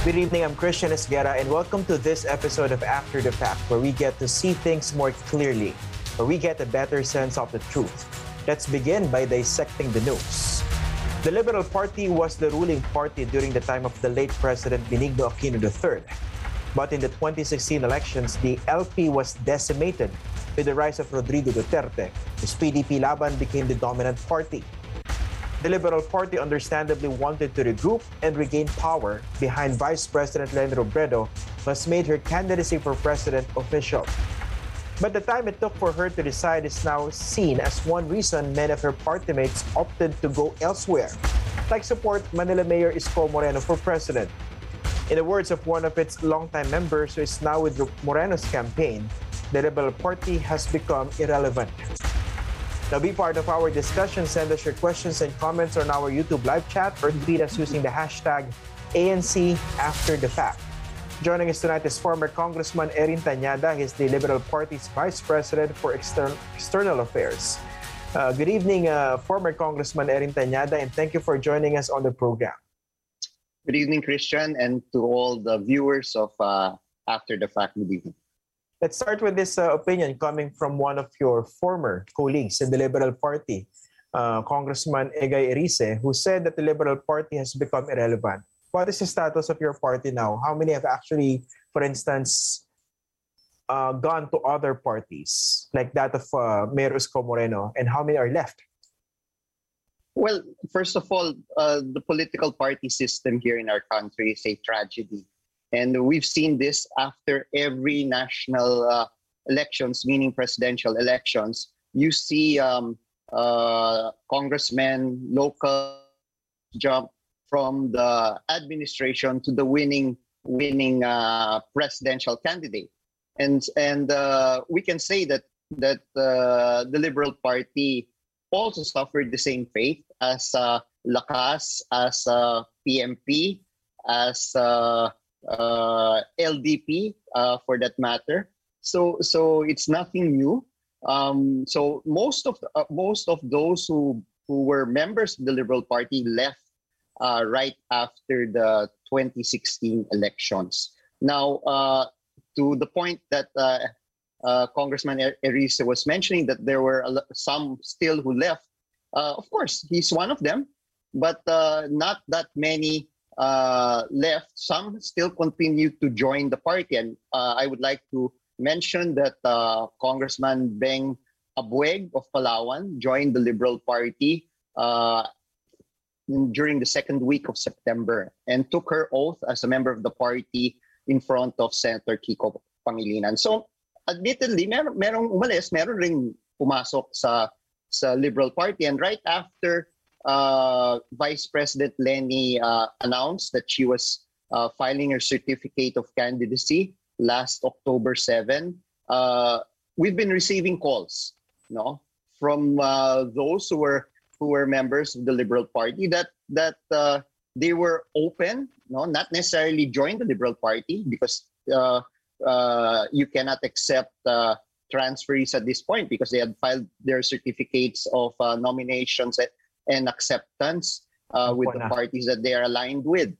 Good evening, I'm Christian Esguera, and welcome to this episode of After the Fact, where we get to see things more clearly, where we get a better sense of the truth. Let's begin by dissecting the news. The Liberal Party was the ruling party during the time of the late President Benigno Aquino III. But in the 2016 elections, the LP was decimated with the rise of Rodrigo Duterte, whose PDP Laban became the dominant party. The Liberal Party understandably wanted to regroup and regain power behind Vice President Leni Robredo, has made her candidacy for president official. But the time it took for her to decide is now seen as one reason many of her party mates opted to go elsewhere, like support Manila Mayor Isko Moreno for president. In the words of one of its longtime members who is now with Moreno's campaign, the Liberal Party has become irrelevant. Now be part of our discussion. Send us your questions and comments on our YouTube live chat or tweet us using the hashtag ANC After the Fact. Joining us tonight is former Congressman Erin Tañada. He's the Liberal Party's Vice President for Extern- External Affairs. Uh, good evening, uh, former Congressman Erin Tañada, and thank you for joining us on the program. Good evening, Christian, and to all the viewers of uh, After the Fact. Good evening. Let's start with this uh, opinion coming from one of your former colleagues in the Liberal Party, uh, Congressman Egay Erice, who said that the Liberal Party has become irrelevant. What is the status of your party now? How many have actually, for instance, uh, gone to other parties like that of uh, Mayor Isko Moreno, and how many are left? Well, first of all, uh, the political party system here in our country is a tragedy. And we've seen this after every national uh, elections, meaning presidential elections. You see um, uh, congressmen, local jump from the administration to the winning winning uh, presidential candidate, and and uh, we can say that that uh, the Liberal Party also suffered the same fate as uh, Lakas, as uh, PMP, as uh, uh, LDP uh, for that matter. So so it's nothing new. Um, so most of uh, most of those who who were members of the Liberal Party left uh, right after the 2016 elections. Now, uh, to the point that uh, Congressman Erice was mentioning that there were some still who left. Uh, of course, he's one of them, but uh, not that many uh, left. Some still continue to join the party, and uh, I would like to mention that uh, Congressman Beng Abueg of Palawan joined the Liberal Party uh, during the second week of September and took her oath as a member of the party in front of Senator Kiko Pangilinan. So, admittedly, mer merong umalis, meron ring pumasok sa sa Liberal Party. And right after Vice President Leni uh, announced that she was uh, filing her certificate of candidacy last October 7, uh, we've been receiving calls, no, from uh, those who were who were members of the Liberal Party that that uh, they were open, no, not necessarily join the Liberal Party because you cannot accept transferees at this point because they had filed their certificates of nominations at, and acceptance uh, with the parties that they are aligned with.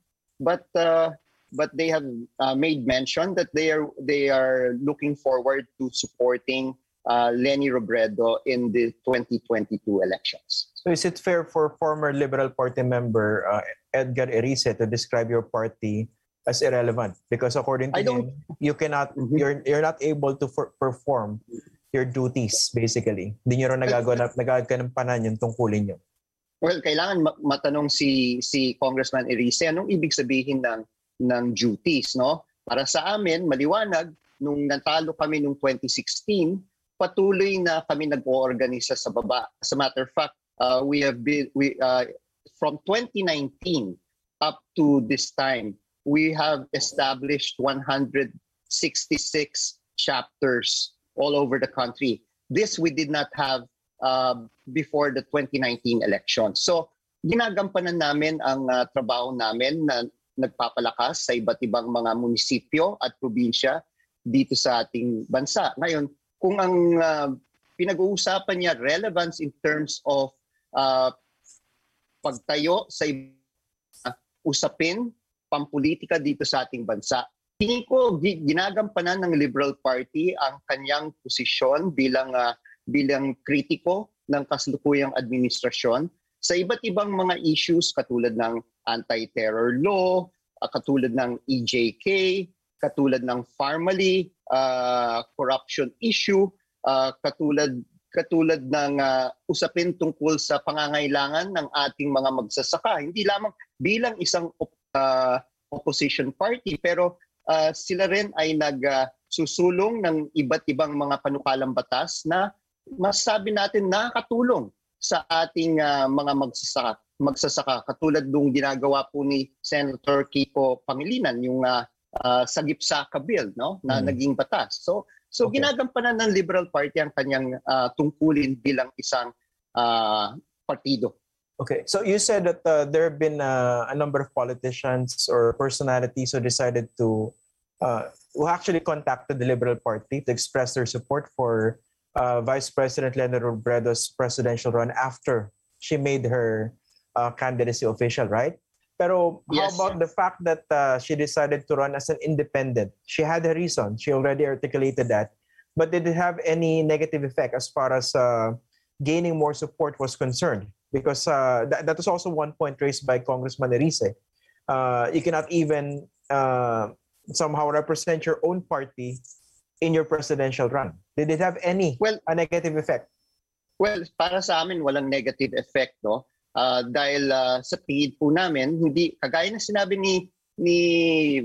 But uh, but they have uh, made mention that they are they are looking forward to supporting uh, Leni Robredo in the 2022 elections. So is it fair for former Liberal Party member uh, Edgar Erice to describe your party as irrelevant because according to him, you cannot mm-hmm. you're you're not able to for, perform your duties basically. Hindi niyo rin nagagawa nagagawa ka ng panan yung tungkulin niyo. Well, kailangan matanong si si Congressman Erice anong ibig sabihin ng ng duties, no? Para sa amin, maliwanag nung natalo kami nung 2016, patuloy na kami nag-oorganisa sa baba. As a matter of fact, uh, we have been we uh, from 2019 up to this time, we have established 166 chapters all over the country. This we did not have uh, before the 2019 election. So, ginagampanan namin ang uh, trabaho namin na nagpapalakas sa iba't ibang mga munisipyo at probinsya dito sa ating bansa. Ngayon, kung ang uh, pinag-uusapan niya relevance in terms of uh, pagtayo sa uh, usapin pampolitika dito sa ating bansa. Tingin ko ginagampanan ng Liberal Party ang kanyang posisyon bilang uh, bilang kritiko ng kasalukuyang administrasyon sa iba't ibang mga issues katulad ng anti-terror law, uh, katulad ng EJK, katulad ng Farmally, uh, corruption issue, uh, katulad katulad ng uh, usapin tungkol sa pangangailangan ng ating mga magsasaka. Hindi lamang bilang isang uh, opposition party, pero uh, sila rin ay nagsusulong uh, ng iba't ibang mga panukalang batas na masasabi natin nakakatulong sa ating uh, mga magsasaka, magsasaka. Katulad nung ginagawa po ni Senator Kiko Pangilinan, yung uh, uh, Sagip Saka Bill no, na hmm. naging batas. So So okay. ginagampanan ng Liberal Party ang kanyang uh, tungkulin bilang isang uh, partido. Okay, so you said that uh, there have been uh, a number of politicians or personalities who decided to, uh, who actually contacted the Liberal Party to express their support for uh, Vice President Leni Robredo's presidential run after she made her uh, candidacy official, right? Pero how about the fact that uh, she decided to run as an independent? She had a reason. She already articulated that. But did it have any negative effect as far as uh, gaining more support was concerned? Because uh, that, that was also one point raised by Congressman Erice. Uh, you cannot even uh, somehow represent your own party in your presidential run. Did it have any well, a negative effect? Well, para sa amin, walang negative effect. No? Uh, dahil uh, sa tingin po namin, hindi, kagaya na sinabi ni, ni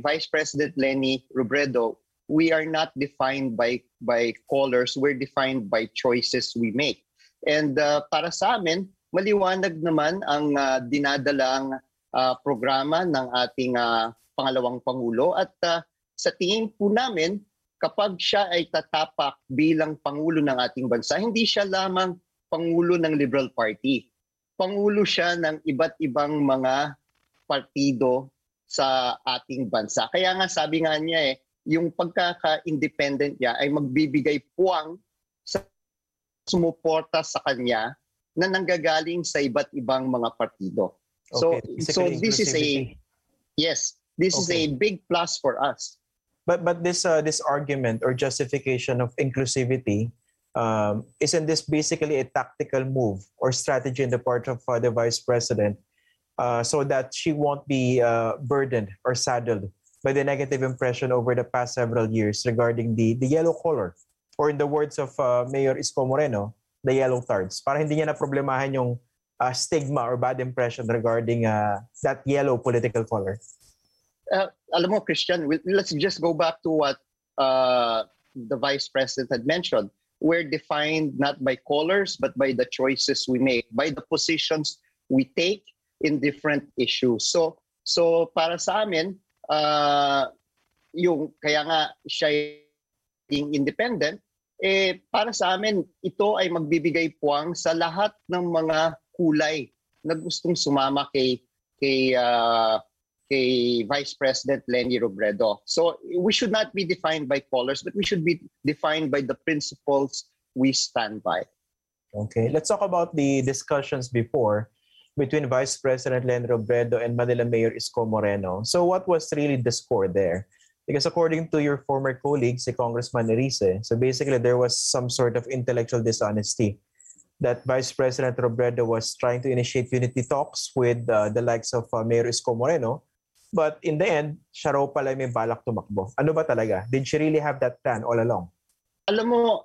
Vice President Lenny Robredo, we are not defined by, by colors, we're defined by choices we make. And uh, para sa amin, maliwanag naman ang uh, dinadalang uh, programa ng ating uh, pangalawang Pangulo at uh, sa tingin po namin, kapag siya ay tatapak bilang Pangulo ng ating bansa, hindi siya lamang Pangulo ng Liberal Party pangulo siya ng iba't ibang mga partido sa ating bansa. Kaya nga sabi nga niya eh, yung pagkaka-independent niya ay magbibigay puwang sa sumuporta sa kanya na nanggagaling sa iba't ibang mga partido. So okay. so this is a yes, this okay. is a big plus for us. But but this uh, this argument or justification of inclusivity um, isn't this basically a tactical move or strategy on the part of uh, the vice president uh, so that she won't be uh, burdened or saddled by the negative impression over the past several years regarding the, the yellow color or in the words of uh, Mayor Isko Moreno, the yellow tards. Para hindi niya na problemahan yung uh, stigma or bad impression regarding that yellow political color. Uh, alam mo, Christian, let's just go back to what uh, the vice president had mentioned we're defined not by colors but by the choices we make, by the positions we take in different issues. So so para sa amin, uh, yung kaya nga siya yung independent, eh para sa amin ito ay magbibigay puwang sa lahat ng mga kulay na gustong sumama kay kay uh, kay Vice President Leni Robredo. So we should not be defined by colors, but we should be defined by the principles we stand by. Okay, let's talk about the discussions before between Vice President Leni Robredo and Manila Mayor Isko Moreno. So what was really the score there? Because according to your former colleague, si Congressman Erice, so basically there was some sort of intellectual dishonesty that Vice President Robredo was trying to initiate unity talks with uh, the likes of uh, Mayor Isko Moreno But in the end, siya raw pala may balak tumakbo. Ano ba talaga? Did she really have that plan all along? Alam mo,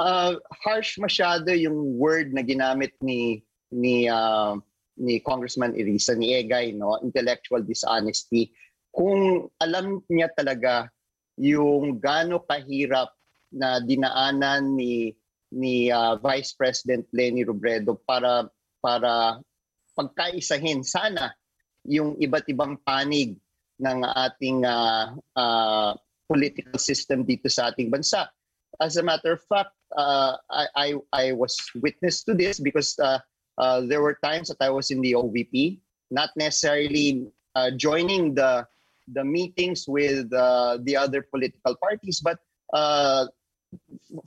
uh, harsh masyado yung word na ginamit ni ni uh, ni Congressman Irisa, ni Egay, no? intellectual dishonesty. Kung alam niya talaga yung gaano kahirap na dinaanan ni ni uh, Vice President Lenny Robredo para para pagkaisahin sana yung iba't ibang panig ng ating uh, uh, political system dito sa ating bansa. As a matter of fact, uh, I, I, I was witness to this because uh, uh, there were times that I was in the OVP, not necessarily uh, joining the the meetings with uh, the other political parties, but uh,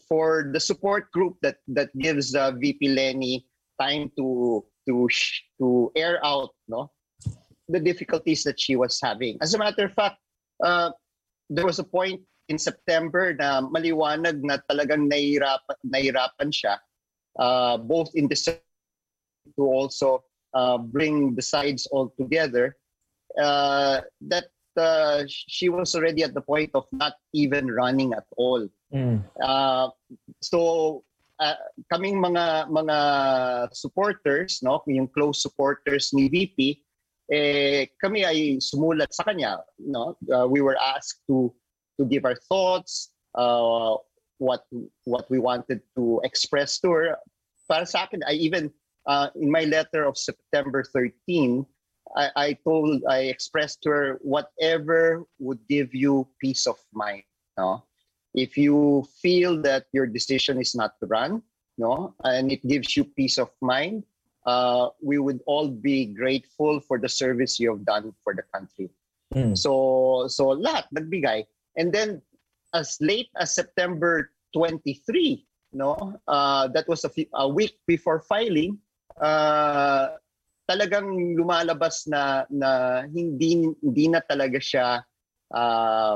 for the support group that that gives uh, VP Lenny time to to to air out no the difficulties that she was having. As a matter of fact, uh, there was a point in September na maliwanag na talagang nahihirapan, nahihirapan siya uh, both in the to also uh, bring the sides all together. Uh, that uh, she was already at the point of not even running at all. Mm. Uh, so uh, kaming mga mga supporters, no, yung close supporters ni VP, eh kami ay sumulat sa kanya, no. Uh, we were asked to to give our thoughts, uh, what what we wanted to express to her. Para sa akin, I even uh, in my letter of September 13, I, I told I expressed to her whatever would give you peace of mind, no if you feel that your decision is not to run, no, and it gives you peace of mind, uh, we would all be grateful for the service you have done for the country. Mm. So, so lahat nagbigay. And then, as late as September 23, no, uh, that was a, few, a week before filing, uh, talagang lumalabas na na hindi hindi na talaga siya uh,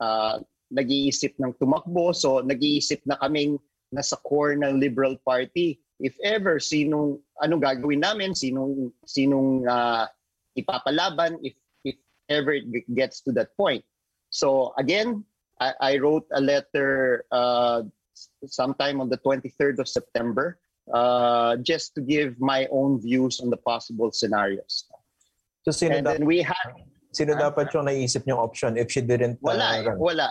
uh, nag-iisip ng tumakbo. So nag-iisip na kaming nasa core ng Liberal Party. If ever, sinong, anong gagawin namin, sinong, sinong uh, ipapalaban if, if ever it gets to that point. So again, I, I wrote a letter uh, sometime on the 23rd of September uh, just to give my own views on the possible scenarios. So sino, And da- then we had sino Ah. dapat yung naisip niyong option if she didn't uh, Wala, eh, run? wala.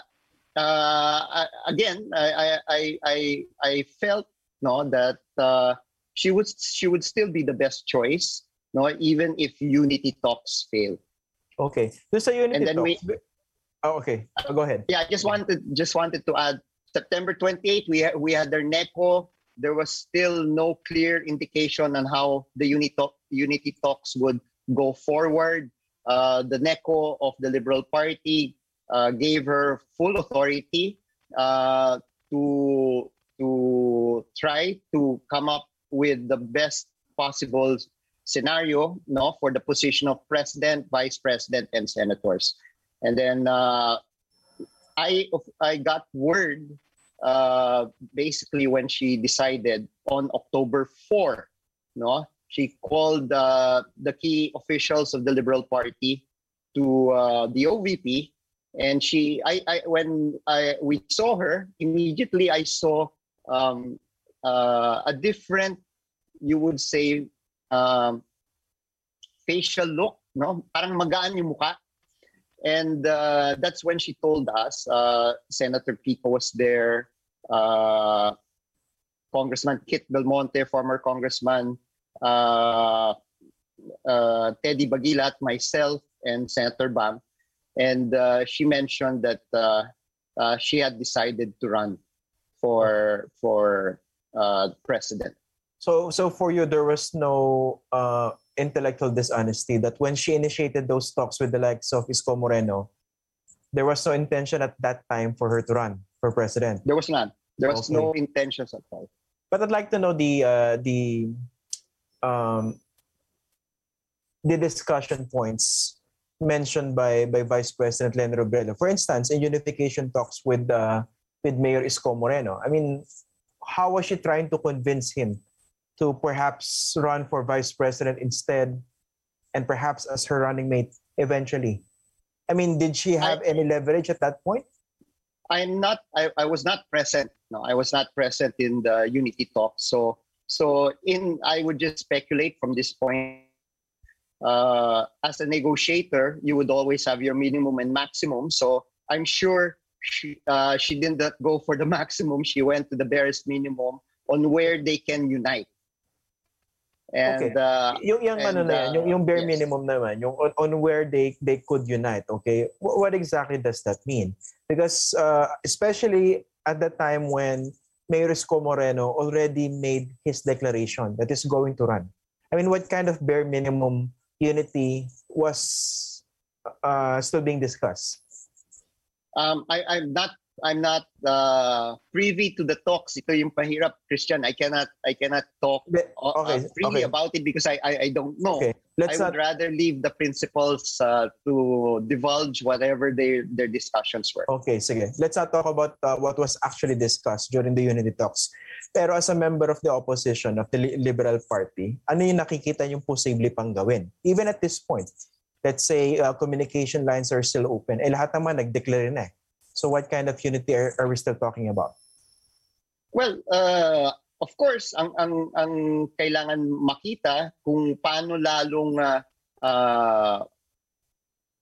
Uh, again, I, I, I, I, I felt no that uh, she would she would still be the best choice, no, even if unity talks fail. Okay. Sa unity And then we- talks, oh, okay. Oh, go ahead. Yeah, I just wanted just wanted to add September 28 we had, we had their NECO. There was still no clear indication on how the unity talk, unity talks would go forward. Uh, the NECO of the Liberal Party uh, gave her full authority uh, to try to come up with the best possible scenario no for the position of president vice president and senators. And then uh, i i got word uh, basically when she decided on october 4 no she called uh, the key officials of the liberal party to uh, the ovp and she I, I when I we saw her immediately I saw um, uh, a different you would say um, facial look no? Parang magaan yung mukha. And uh, that's when she told us uh, Senator Kiko was there uh, Congressman Kit Belmonte former congressman uh, uh, Teddy Baguilat myself and Senator Bam. And uh, she mentioned that she had decided to run for for uh, president. So, so for you, there was no uh, intellectual dishonesty that when she initiated those talks with the likes of Isko Moreno, there was no intention at that time for her to run for president. There was none. There was Okay. no intentions at all. But I'd like to know the uh, the um, the discussion points mentioned by by Vice President Len Robredo. For instance, in unification talks with uh, with Mayor Isko Moreno. I mean, how was she trying to convince him to perhaps run for vice president instead, and perhaps as her running mate eventually? I mean, did she have any leverage at that point? I'm not. I, I was not present. No, I was not present in the unity talk. So so in I would just speculate from this point. Uh, as a negotiator, you would always have your minimum and maximum. So I'm sure she uh, she did not go for the maximum. She went to the barest minimum on where they can unite. And Okay. uh, yung yung ano and, na yan, yung, uh, yung bare yes. minimum naman, yung on, on where they they could unite, okay? What, what exactly does that mean? Because uh, especially at the time when Mayor Isko Moreno already made his declaration that is going to run. I mean, what kind of bare minimum unity was uh, still being discussed? Um, I, I'm not I'm not uh, privy to the talks. Ito yung pahirap, Christian. I cannot I cannot talk Be- uh, Okay, uh, freely okay. about it because I I, I don't know. Okay. I would rather leave the principals uh, to divulge whatever their their discussions were. Okay, sige. Let's not talk about uh, what was actually discussed during the unity talks. Pero as a member of the opposition of the Liberal Party, ano yung nakikita yung posible pang gawin? Even at this point, let's say uh, communication lines are still open. Eh lahat naman nag-declare na eh. So what kind of unity are, are we still talking about? Well, uh, of course, ang ang ang kailangan makita kung paano lalong uh, uh,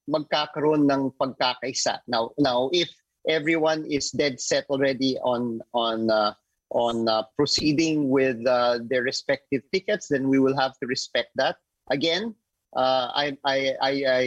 magkakaroon ng pagkakaisa. Now, now if everyone is dead set already on on uh, on uh, proceeding with uh, their respective tickets, then we will have to respect that. Again, uh, I, I I I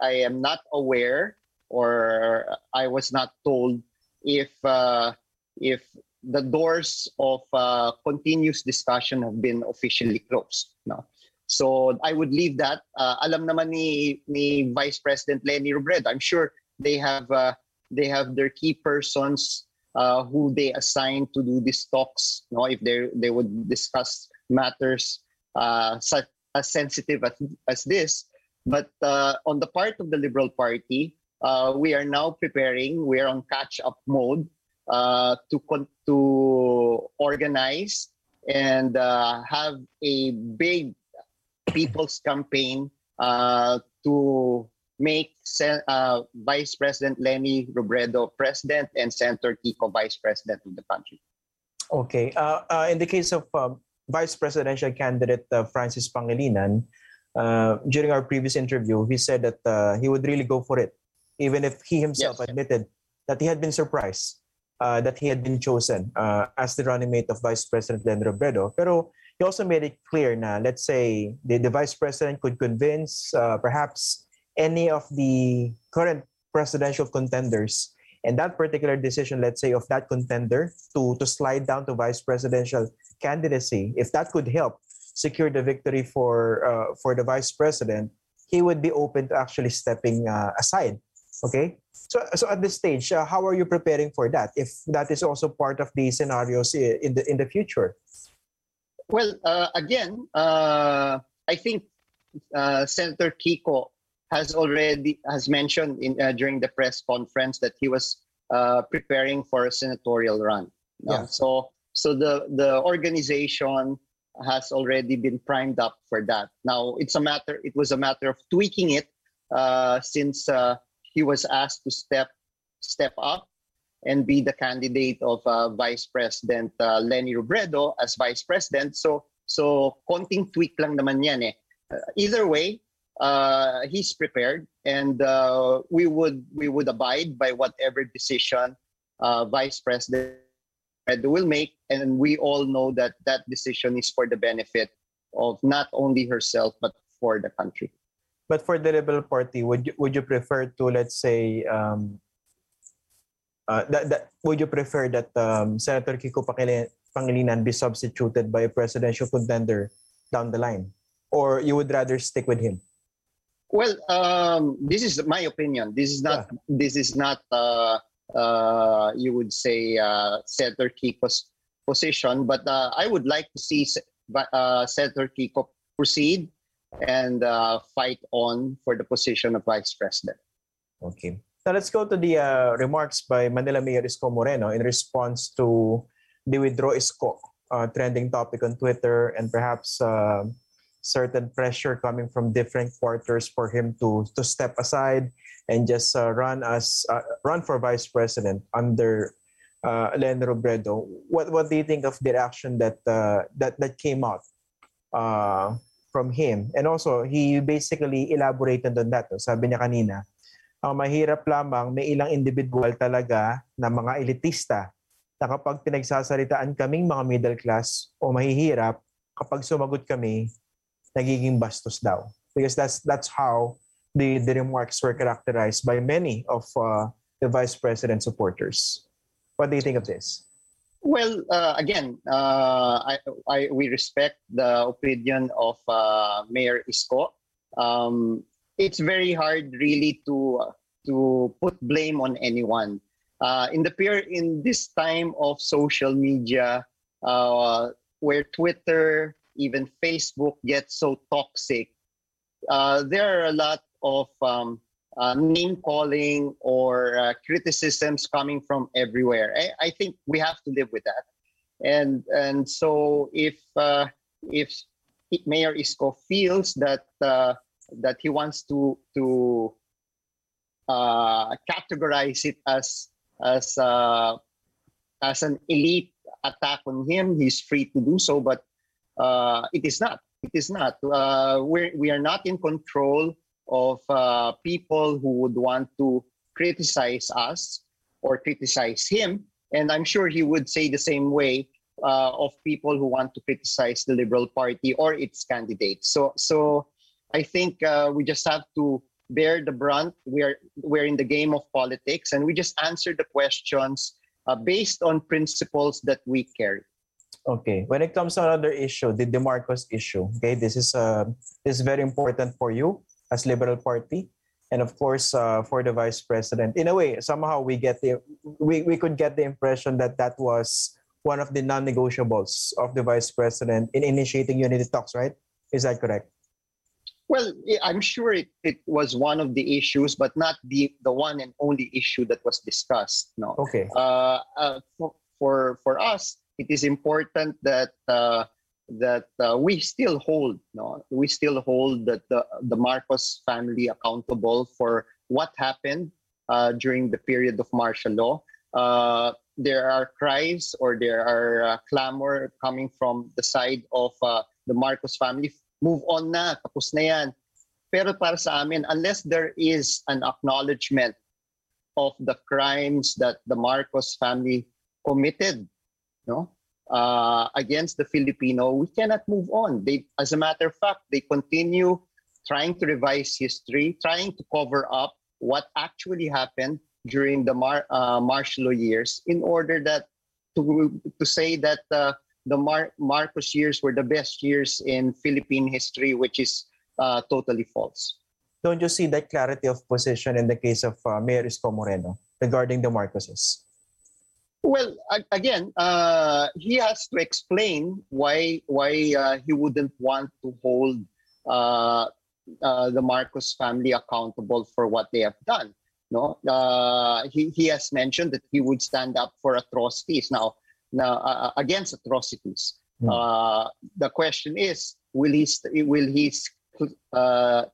I am not aware or I was not told if uh, if the doors of uh, continuous discussion have been officially closed. No? So I would leave that. Uh, alam naman ni, ni Vice President Leni Robredo. I'm sure they have uh, they have their key persons uh, who they assign to do these talks. No, if they they would discuss matters uh, such as sensitive as, as this. But uh, on the part of the Liberal Party, uh, we are now preparing. We are on catch-up mode uh, to to organize and uh, have a big people's campaign uh, to make uh, Vice President Leni Robredo president and Senator Kiko vice president of the country. Okay. In the case of um, vice presidential candidate Francis Pangilinan, during our previous interview, he said that he would really go for it, even if he himself yes. admitted that he had been surprised uh, that he had been chosen uh, as the running mate of Vice President Len Robredo. Pero he also made it clear na, let's say, the, the Vice President could convince uh, perhaps any of the current presidential contenders and that particular decision, let's say, of that contender to, to slide down to vice presidential candidacy, if that could help secure the victory for uh, for the vice president, he would be open to actually stepping uh, aside. Okay, so, so at this stage, uh, how are you preparing for that? If that is also part of the scenarios in the in the future. Well, uh, again, uh, I think uh, Senator Kiko has already has mentioned in uh, during the press conference that he was uh, preparing for a senatorial run. Yeah. So so the the organization has already been primed up for that. Now it's a matter. It was a matter of tweaking it since he was asked to step step up and be the candidate of uh, Vice President uh, Leni Robredo as Vice President. So so konting tweak lang naman yan eh. Uh, either way, uh, he's prepared and uh, we would we would abide by whatever decision uh, Vice President will make and we all know that that decision is for the benefit of not only herself but for the country. But for the Liberal Party, would you, would you prefer to let's say um, uh, that, that would you prefer that um, Senator Kiko Pangilinan be substituted by a presidential contender down the line, or you would rather stick with him? Well, um, this is my opinion. This is not. Yeah. This is not. Uh, uh, you would say uh, Senator Kiko's position, but uh, I would like to see uh, Senator Kiko proceed and uh, fight on for the position of vice president. Okay. Now let's go to the uh, remarks by Manila Mayor Isko Moreno in response to the withdraw Isko uh, trending topic on Twitter and perhaps uh, certain pressure coming from different quarters for him to to step aside and just uh, run as uh, run for vice president under uh, Len Robredo. What what do you think of the action that uh, that that came out uh, from him. And also, he basically elaborated on that. Sabi niya kanina, ang mahirap lamang may ilang individual talaga na mga elitista na kapag pinagsasalitaan kaming mga middle class o mahihirap, kapag sumagot kami, nagiging bastos daw. Because that's that's how the, the remarks were characterized by many of uh, the vice president supporters. What do you think of this? Well, uh, again, uh, I, I, we respect the opinion of uh, Mayor Isko. Um, it's very hard, really, to to put blame on anyone. Uh, in the peer in this time of social media, uh, where Twitter, even Facebook, gets so toxic, uh, there are a lot of um, uh, name calling or uh, criticisms coming from everywhere. I, I, think we have to live with that, and and so if uh, if Mayor Isko feels that uh, that he wants to to uh, categorize it as as uh, as an elite attack on him, he's free to do so. But it is not. It is not. we we are not in control of uh, people who would want to criticize us or criticize him. And I'm sure he would say the same way uh, of people who want to criticize the Liberal Party or its candidates. So, so I think uh, we just have to bear the brunt. We're we're in the game of politics, and we just answer the questions uh, based on principles that we carry. Okay. When it comes to another issue, the DeMarcos issue. Okay, this is uh, this is very important for you as Liberal Party, and of course uh, for the Vice President. In a way, somehow we get the we, we could get the impression that that was one of the non-negotiables of the Vice President in initiating unity talks, right? Is that correct? Well, I'm sure it, it was one of the issues, but not the, the one and only issue that was discussed. No. Okay. Uh, uh, for, for, for us, it is important that uh, that uh, we still hold no? We still hold that the, the marcos family accountable for what happened uh, during the period of martial law. Uh, there are cries or there are uh, clamor coming from the side of uh, the marcos family. Move on na tapos na yan. Pero para sa amin unless there is an acknowledgement of the crimes that the marcos family committed no uh, against the Filipino, we cannot move on. They, as a matter of fact, they continue trying to revise history, trying to cover up what actually happened during the Mar- uh, martial law years, in order that to to say that uh, the Mar- Marcos years were the best years in Philippine history, which is uh, totally false. Don't you see that clarity of position in the case of uh, Mayor Isko Moreno regarding the Marcoses? Well, again, uh, he has to explain why why uh, he wouldn't want to hold uh, uh the Marcos family accountable for what they have done. No, uh, he he has mentioned that he would stand up for atrocities. Now, now uh, against atrocities. Mm. the question is, will he will he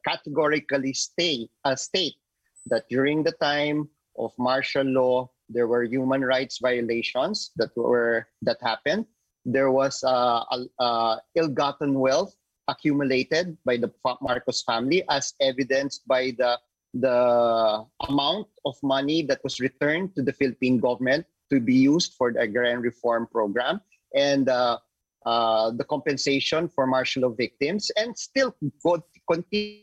categorically stay state that during the time of martial law there were human rights violations that were that happened. There was uh, uh, ill-gotten wealth accumulated by the Marcos family, as evidenced by the the amount of money that was returned to the Philippine government to be used for the agrarian reform program and uh, uh, the compensation for martial law victims, and still continue.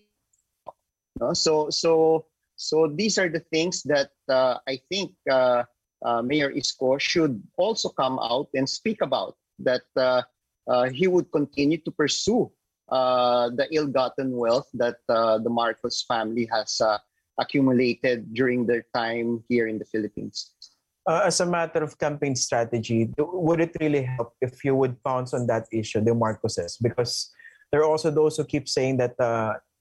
No? So so so these are the things that uh, I think uh, uh, Mayor Isko should also come out and speak about, that uh, uh, he would continue to pursue uh, the ill-gotten wealth that the Marcos family has accumulated during their time here in the Philippines. as a matter of campaign strategy, would it really help if you would pounce on that issue, the Marcoses? Because there are also those who keep saying that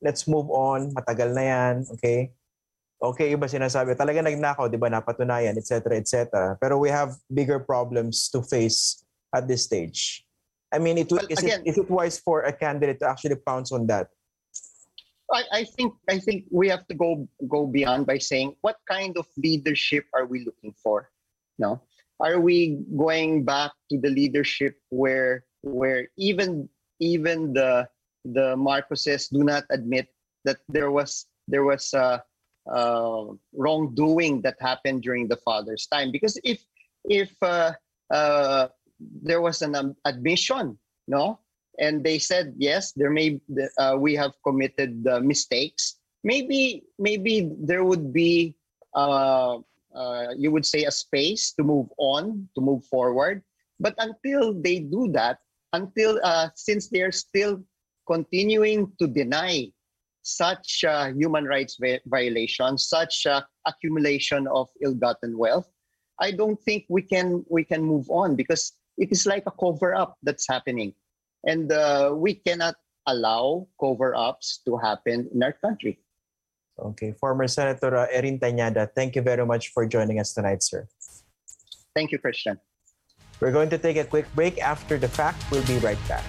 let's move on, matagal na yan, okay? Okay, iba sinasabi, talaga nagnakaw, di ba, napatunayan, etc., etc. Pero we have bigger problems to face at this stage. I mean, it, well, is, again, it, is it wise for a candidate to actually pounce on that? I, I think I think we have to go go beyond by saying what kind of leadership are we looking for? No, are we going back to the leadership where where even even the the Marcoses do not admit that there was there was uh, uh, wrongdoing that happened during the father's time. Because if if uh, uh, there was an um, admission, no, and they said yes, there may uh, we have committed mistakes. Maybe maybe there would be uh, uh, you would say a space to move on, to move forward. But until they do that, until since they're still continuing to deny such uh, human rights vi- violations, such uh, accumulation of ill-gotten wealth, I don't think we can we can move on because it is like a cover up that's happening, and uh, we cannot allow cover-ups to happen in our country. Okay, former Senator uh, Erin Tañada, thank you very much for joining us tonight, sir. Thank you, Christian. We're going to take a quick break. After the fact, we'll be right back.